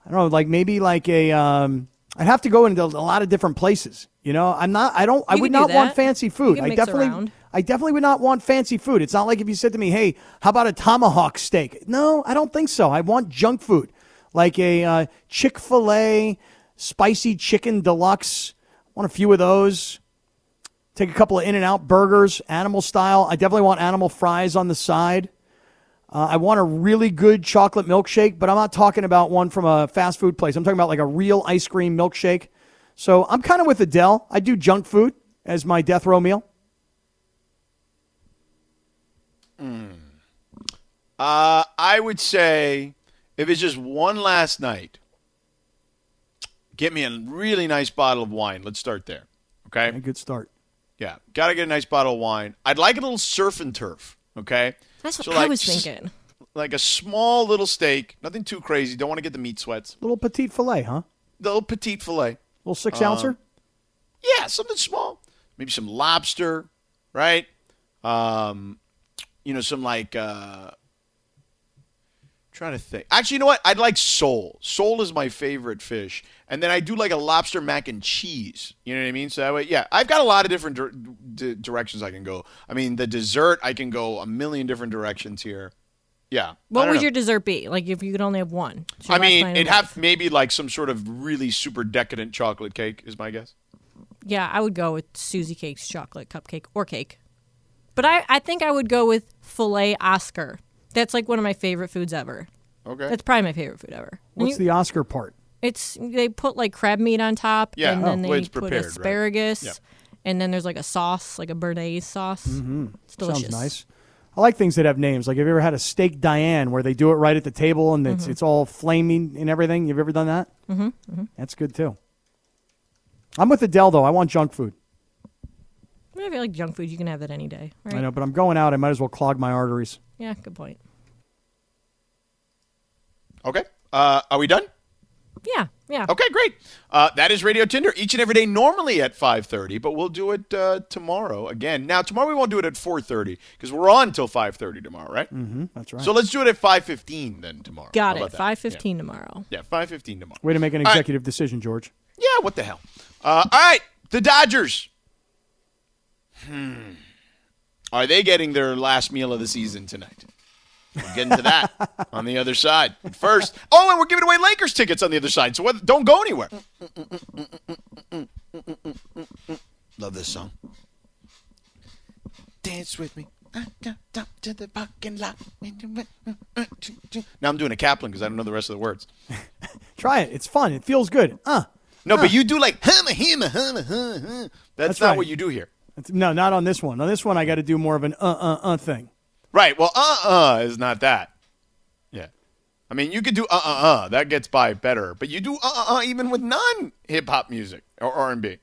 I don't know, like maybe like a. Um, I'd have to go into a lot of different places. You know, I'm not. I don't. I would do not want fancy You food. I definitely. around. I definitely would not want fancy food. It's not like if you said to me, "Hey, how about a tomahawk steak?" No, I don't think so. I want junk food, like a uh, Chick Fil A spicy chicken deluxe. I want a few of those. Take a couple of In and Out burgers, animal style. I definitely want animal fries on the side. Uh, I want a really good chocolate milkshake, but I'm not talking about one from a fast food place. I'm talking about like a real ice cream milkshake. So I'm kind of with Adele. I do junk food as my death row meal. Uh, I would say if it's just one last night, get me a really nice bottle of wine. Let's start there. Okay. A good start. Yeah. Got to get a nice bottle of wine. I'd like a little surf and turf. Okay. That's what So, I like, was thinking. Like a small little steak, nothing too crazy. Don't want to get the meat sweats. Little petite filet, huh? Little petite filet. A little six Uh, ouncer. Yeah, something small. Maybe some lobster, right? Um, you know, some like uh trying to think. Actually, you know what? I'd like sole. Sole is my favorite fish. And then I do like a lobster mac and cheese. You know what I mean? So that way, yeah, I've got a lot of different dir- di- directions I can go. I mean, the dessert, I can go a million different directions here. Yeah. What would know. your dessert be? Like if you could only have one. I mean, it'd have maybe like some sort of really super decadent chocolate cake, is my guess. Yeah, I would go with Susie Cake's chocolate cupcake or cake. But I, I think I would go with filet Oscar. That's like one of my favorite foods ever. Okay. That's probably my favorite food ever. And What's you- the Oscar part? It's they put like crab meat on top, Yeah, and oh, then well, they it's put prepared, right? asparagus, Yeah. and then there's like a sauce, like a béarnaise sauce. Mm-hmm. It's delicious. Sounds nice. I like things that have names. Like, have you ever had a steak Diane where they do it right at the table and it's it's all flaming and everything? You've ever done that? Mm-hmm. That's good too. I'm with Adele though. I want junk food. I mean, if you like junk food, you can have that any day, right? I know, but I'm going out. I might as well clog my arteries. Yeah, good point. Okay. Uh, are we done? Yeah, yeah. Okay, great. Uh, that is Radio Tinder each and every day, normally at 5.30, but we'll do it uh, tomorrow again. Now, tomorrow we won't do it at 4.30 because we're on till 5.30 tomorrow, right? Mm-hmm. That's right. So let's do it at 5.15 then tomorrow. Got How it. about that? Five fifteen tomorrow. Yeah, yeah 5.15 tomorrow. Way to make an All right. executive decision, George. Yeah, what the hell? Uh, all right, the Dodgers. Hmm. Are they getting their last meal of the season tonight? We'll get into that on the other side. But first, oh, and we're giving away Lakers tickets on the other side, so what, don't go anywhere. Love this song. Dance with me. Up to the parking lot. Now I'm doing a Kaplan because I don't know the rest of the words. Try it. It's fun. It feels good. Uh. No, but you do like. That's, That's not right. what you do here. No, not on this one. On this one, I got to do more of an uh uh uh thing. Right. Well, uh uh is not that. Yeah. I mean, you could do uh uh uh. That gets by better. But you do uh uh uh even with non hip hop music or R and B.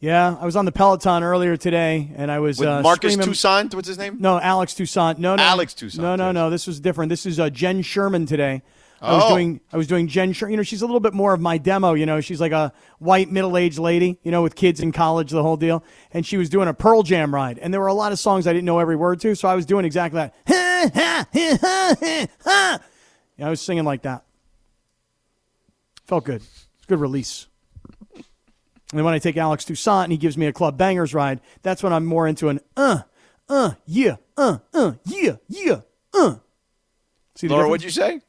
Yeah, I was on the Peloton earlier today, and I was With uh, Marcus screaming- Toussaint, what's his name? No, Alex Toussaint. No, no, Alex Toussaint, No, no, yes. no. This was different. This is uh, Jen Sherman today. I was Oh. doing. I was doing Jen Sherman. You know, she's a little bit more of my demo. You know, she's like a white middle-aged lady. You know, with kids in college, the whole deal. And she was doing a Pearl Jam ride, and there were a lot of songs I didn't know every word to, so I was doing exactly that. and Yeah, I was singing like that. Felt good. It's a good release. And then when I take Alex Toussaint and he gives me a club bangers ride, that's when I'm more into an uh, uh, yeah, uh, uh, yeah, yeah, uh. See Laura, difference? what'd you say?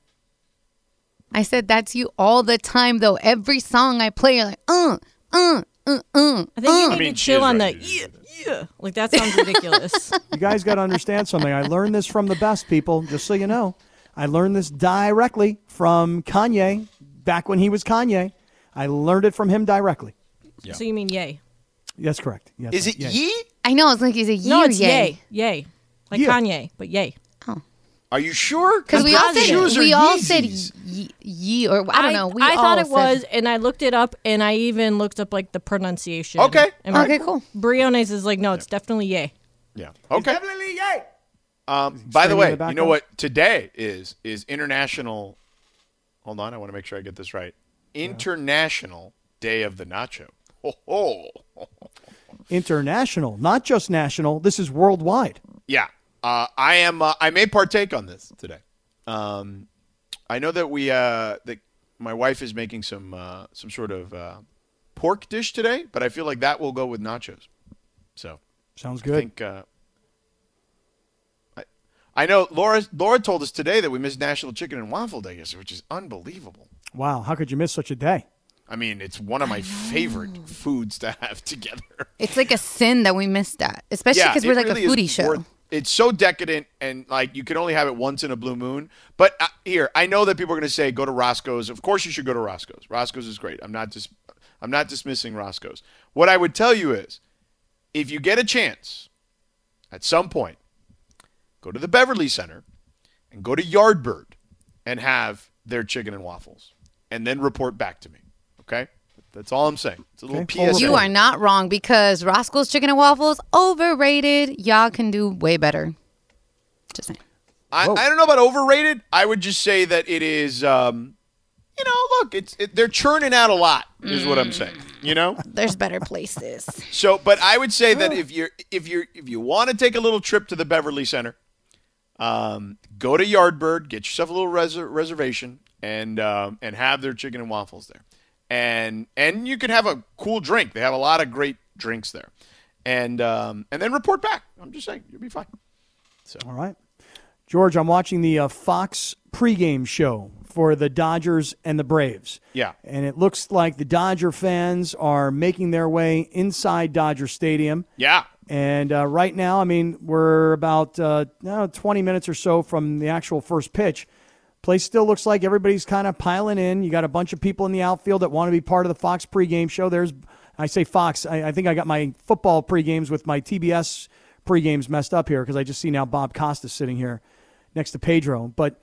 I said that's you all the time though. Every song I play, you're like, uh, uh, uh, uh. I think you need mean, to she chill is on right. the yeah, yeah. Like that sounds ridiculous. You guys got to understand something. I learned this from the best people, just so you know. I learned this directly from Kanye back when he was Kanye. I learned it from him directly. So you mean yay? That's correct. Yes, Is it yeah. Yee? I know. It's like he's a year. No, it's yay. yay. Yay. Like Yeah. Kanye, but yay. Are you sure? Because we all said Shoes we all said ye, ye or I don't know. We I all thought it said- was, and I looked it up, and I even looked up like the pronunciation. Okay. And Okay, cool. Briones is like, no, it's definitely yay. Yeah. Okay. Definitely yay. Um, by the way, the you know what today is is international. Hold on, I want to make sure I get this right. International Day of the Nacho. Ho ho. International, not just national. This is worldwide. Yeah, uh, I am. Uh, I may partake on this today. Um, I know that we uh, that my wife is making some uh, some sort of uh, pork dish today, but I feel like that will go with nachos. So Sounds good. I think. Uh, I, I know Laura. Laura told us today that we missed National Chicken and Waffle Day yesterday, which is unbelievable. Wow, how could you miss such a day? I mean, it's one of my favorite foods to have together. It's like a sin that we missed that, especially because it we're like really a is foodie show. worth- it's so decadent and like you can only have it once in a blue moon. But uh, here, I know that people are going to say go to Roscoe's. Of course, you should go to Roscoe's. Roscoe's is great. I'm not just I'm not dismissing Roscoe's. What I would tell you is, if you get a chance, at some point, go to the Beverly Center and go to Yardbird and have their chicken and waffles, and then report back to me. Okay, that's all I'm saying. It's a little Okay, PSA. You are not wrong because Roscoe's Chicken and Waffles overrated. Y'all can do way better. Just saying. I, I don't know about overrated. I would just say that it is. Um, you know, look, it's it, they're churning out a lot. Is what I'm saying. You know. There's better places. So, but I would say that if you're if you're if you want to take a little trip to the Beverly Center, um, go to Yardbird, get yourself a little res- reservation, and um, and have their chicken and waffles there, and and you can have a cool drink. They have a lot of great drinks there, and um, and then report back. I'm just saying, you'll be fine. So all right. George, I'm watching the uh, Fox pregame show for the Dodgers and the Braves. Yeah. And it looks like the Dodger fans are making their way inside Dodger Stadium. Yeah. And uh, right now, I mean, we're about uh, 20 minutes or so from the actual first pitch. Place still looks like everybody's kind of piling in. You got a bunch of people in the outfield that want to be part of the Fox pregame show. There's, I say Fox, I, I think I got my football pregames with my TBS pregames messed up here because I just see now Bob Costas sitting here next to Pedro. But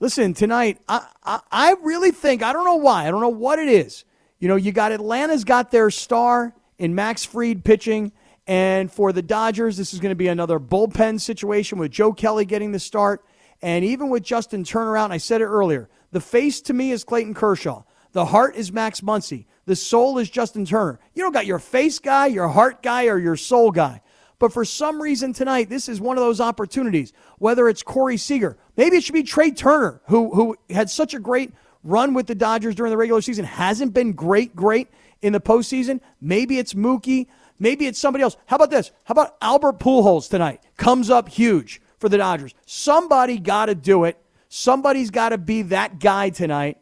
listen, tonight, I, I, I really think, I don't know why, I don't know what it is. You know, you got Atlanta's got their star in Max Fried pitching. And for the Dodgers, this is going to be another bullpen situation with Joe Kelly getting the start. And even with Justin Turner out, and I said it earlier, the face to me is Clayton Kershaw. The heart is Max Muncy. The soul is Justin Turner. You don't got your face guy, your heart guy, or your soul guy. But for some reason tonight, this is one of those opportunities. Whether it's Corey Seager, maybe it should be Trea Turner, who who had such a great run with the Dodgers during the regular season, hasn't been great, great in the postseason. Maybe it's Mookie. Maybe it's somebody else. How about this? How about Albert Pujols tonight? Comes up huge for the Dodgers. Somebody got to do it. Somebody's got to be that guy tonight.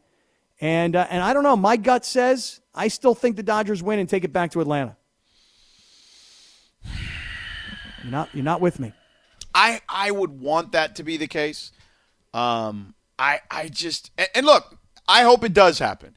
And uh, and I don't know. My gut says I still think the Dodgers win and take it back to Atlanta. You're not you're not with me. I I would want that to be the case. Um, I I just and, and look, I hope it does happen.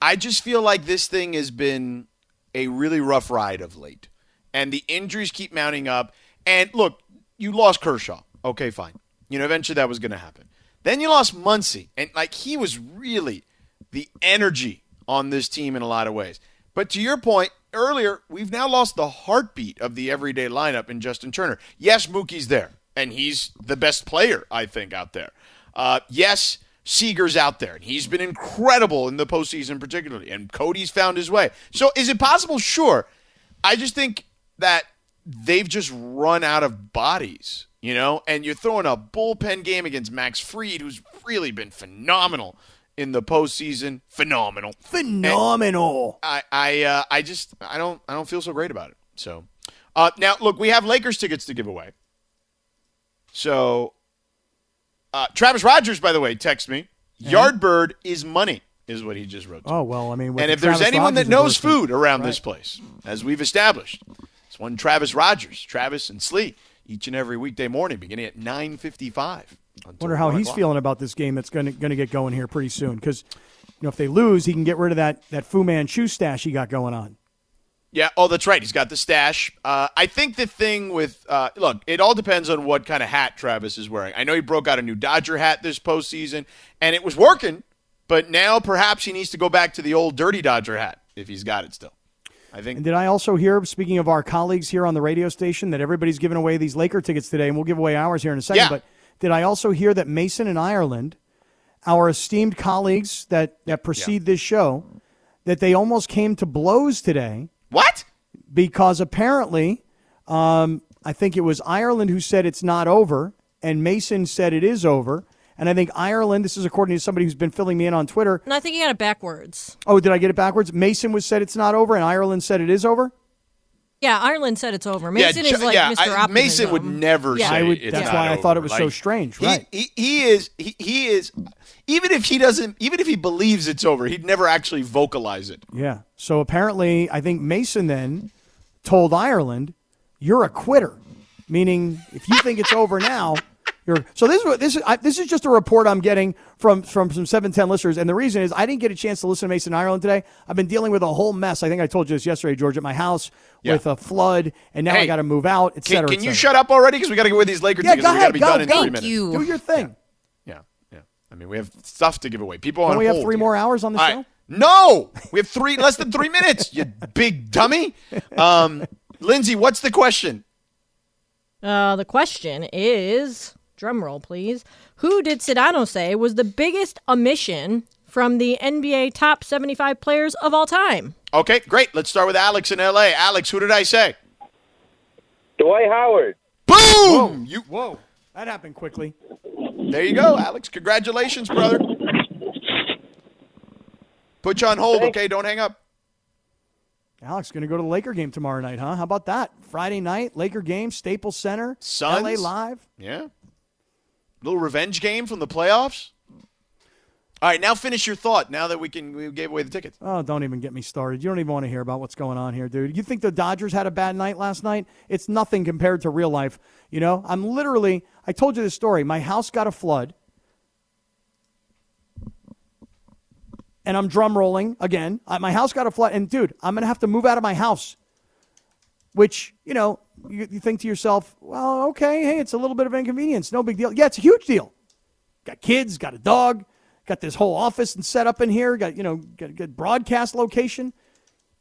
I just feel like this thing has been a really rough ride of late, and the injuries keep mounting up. And look, you lost Kershaw. Okay, fine. You know, eventually that was going to happen. Then you lost Muncy, and like he was really the energy on this team in a lot of ways. But to your point earlier, we've now lost the heartbeat of the everyday lineup in Justin Turner. Yes, Mookie's there, and he's the best player, I think, out there. Uh, yes, Seager's out there, and he's been incredible in the postseason, particularly. And Cody's found his way. So is it possible? Sure. I just think that they've just run out of bodies you know, and you're throwing a bullpen game against Max Fried, who's really been phenomenal in the postseason. Phenomenal. Phenomenal. I I uh, I just I don't I don't feel so great about it. So uh, now look, we have Lakers tickets to give away. So uh, Travis Rodgers, by the way, text me. Yardbird is money, is what he just wrote. me. Oh well, I mean, and if there's anyone Rodgers that knows food around Right. this place, as we've established, it's one Travis Rodgers, Travis and Slee, each and every weekday morning, beginning at 9:55. until Wonder how he's o'clock. feeling about this game that's going to going to get going here pretty soon. Because you know, if they lose, he can get rid of that that Fu Manchu stash he got going on. Yeah. Oh, that's right. He's got the stash. Uh, I think the thing with uh, look, it all depends on what kind of hat Travis is wearing. I know he broke out a new Dodger hat this postseason, and it was working. But now perhaps he needs to go back to the old dirty Dodger hat if he's got it still. I And think. did I also hear, speaking of our colleagues here on the radio station, that everybody's giving away these Laker tickets today, and we'll give away ours here in a second. Yeah. But did I also hear that Mason and Ireland, our esteemed colleagues that that precede this show, that they almost came to blows today What? because apparently, um, I think it was Ireland who said it's not over, and Mason said it is over. And I think Ireland, this is according to somebody who's been filling me in on Twitter. No, I think you got it backwards. Oh, did I get it backwards? Mason was said it's not over, and Ireland said it is over. Yeah, Ireland said it's over. Mason yeah, is like yeah, Mr. I- Optimism. Mason would never Yeah. say I would- it's that's not why I thought it over. was so Like, strange, he- right. He, he is he, he is even if he doesn't even if he believes it's over, he'd never actually vocalize it. Yeah. So apparently, I think Mason then told Ireland, "You're a quitter," meaning if you think it's over now, you're. So this is what this is. I, this is just a report I'm getting from from some seven ten listeners, and the reason is I didn't get a chance to listen to Mason Ireland today. I've been dealing with a whole mess. I think I told you this yesterday, George, at my house Yeah. with a flood, and now I got to move out, et Can, can et you shut up already? Because we got to go with these Lakers. Yeah, go we got to ahead. be Go, done in go. three Thank minutes. you. Do your thing. Yeah, yeah. I mean, we have stuff to give away. People Don't on we have three here. more hours on the All show? right. No, we have three less than three minutes. You big dummy. Um, Lindsay, what's the question? Uh, the question is, drum roll, please. Who did Sedano say was the biggest omission from the NBA top 75 players of all time? Okay, great. Let's start with Alex in L.A. Alex, who did I say? Dwight Howard. Boom! You Whoa, that happened quickly. there you go, Alex. Congratulations, brother. Put you on hold, okay? Don't hang up. Alex going to go to the Laker game tomorrow night, huh? How about that? Friday night, Laker game, Staples Center, Suns? LA Live. Yeah. Little revenge game from the playoffs. All right, now finish your thought. Now that we can, we gave away the tickets. Oh, don't even get me started. You don't even want to hear about what's going on here, dude. You think the Dodgers had a bad night last night? It's nothing compared to real life. You know, I'm literally, I told you this story. My house got a flood. And I'm drum rolling again. My house got a flood. And, dude, I'm to have to move out of my house. Which, you know, you, you think to yourself, well, okay, hey, it's a little bit of inconvenience. No big deal. Yeah, it's a huge deal. Got kids, got a dog, got this whole office and set up in here, got, you know, got a good broadcast location.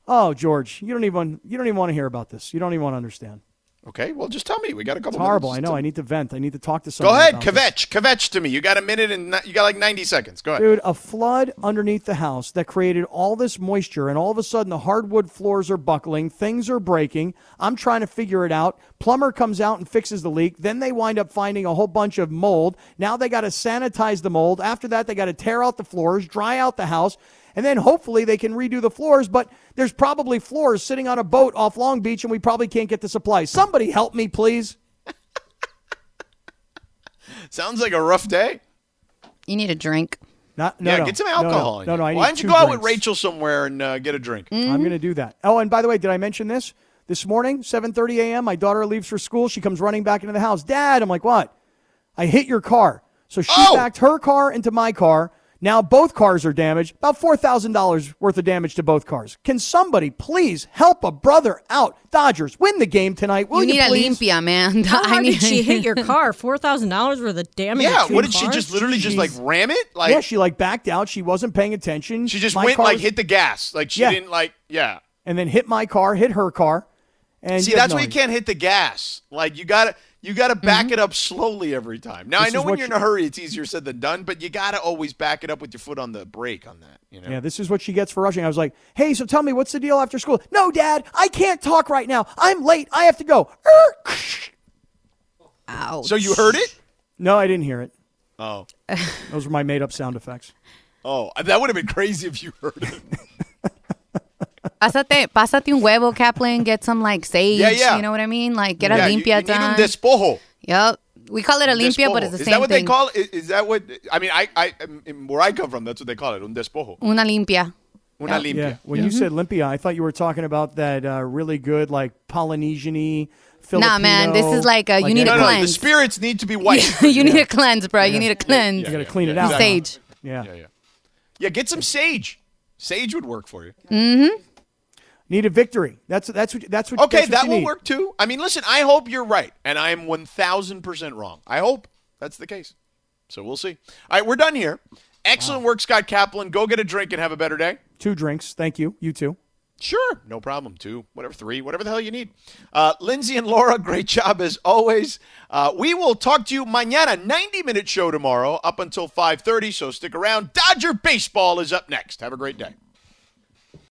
Oh, George, you don't even you don't even want to hear about this. You don't even want to understand. Okay, well, just tell me. We got a couple. It's horrible. I know. I need to vent. I need to talk to someone. Go ahead, kvetch, kvetch to me. You got a minute and you got like ninety seconds. Go ahead. Dude, a flood underneath the house that created all this moisture, and all of a sudden the hardwood floors are buckling, things are breaking. I'm trying to figure it out. Plumber comes out and fixes the leak. Then they wind up finding a whole bunch of mold. Now they got to sanitize the mold. After that, they got to tear out the floors, dry out the house, and then hopefully they can redo the floors. But there's probably floors sitting on a boat off Long Beach, and we probably can't get the supplies. Somebody help me, please. Sounds like a rough day. You need a drink. Not, no, yeah, no. get some No, no. alcohol. No, no, I need Why don't you two go out with Rachel somewhere and uh, get a drink? I'm going to do that. Oh, and by the way, did I mention this? This morning, 7:30 a.m., my daughter leaves for school. She comes running back into the house. Dad, I'm like, "What?" I hit your car. So she Oh! backed her car into my car. Now both cars are damaged. About $4,000 worth of damage to both cars. Can somebody please help a brother out? Dodgers, win the game tonight. Will you you, need a please? limpia, man. How I hard need did she hit your car? Four thousand dollars worth of damage. Yeah, to what did she just literally just like ram it? Like yeah, she like backed out. She wasn't paying attention. she just My went like was- hit the gas. Like she Yeah. didn't like yeah. and then hit my car, hit her car. And See, that's why you can't hit the gas. Like you got to you got to back it up slowly every time. Now This I know when you're in a hurry, it's easier said than done, but you got to always back it up with your foot on the brake on that. You know. Yeah, this is what she gets for rushing. I was like, hey, so tell me, what's the deal after school? No, Dad, I can't talk right now. I'm late. I have to go. Er, Ouch. So you heard it? No, I didn't hear it. Oh. Those were my made up sound effects. Oh, that would have been crazy if you heard it. Pásate, pásate un huevo, Kaplan. Get some like sage. Yeah, yeah. You know what I mean? Like get yeah, a you- limpia you, done. need un despojo. yep. We call it a limpia, but it's the is same that what thing. they call it? Is, is that what? I mean, I, I, where I come from, that's what they call it, un despojo, Una limpia. una Yeah. limpia. Yeah. When you said Olympia, I thought you were talking about that uh, really good, like Polynesian-y, Filipino. Nah, man, this is like, uh, you need No, a no, cleanse. the spirits need to be white. you need a cleanse, bro. You need a cleanse. You got to clean it yeah, out. exactly. Sage. Yeah. yeah, yeah, yeah. Get some sage. Sage would work for you. Need a victory. That's that's what that's what. Okay, that's what that will need. work too. I mean, listen, I hope you're right, and I am 1,000% wrong. I hope that's the case. So we'll see. All right, we're done here. Excellent work, Scott Kaplan. Go get a drink and have a better day. Two drinks. Thank you. You too. Sure, no problem. Two, whatever, three, whatever the hell you need. Uh, Lindsay and Laura, great job as always. Uh, we will talk to you mañana, 90 minute show tomorrow up until 5.30, so stick around. Dodger Baseball is up next. Have a great day.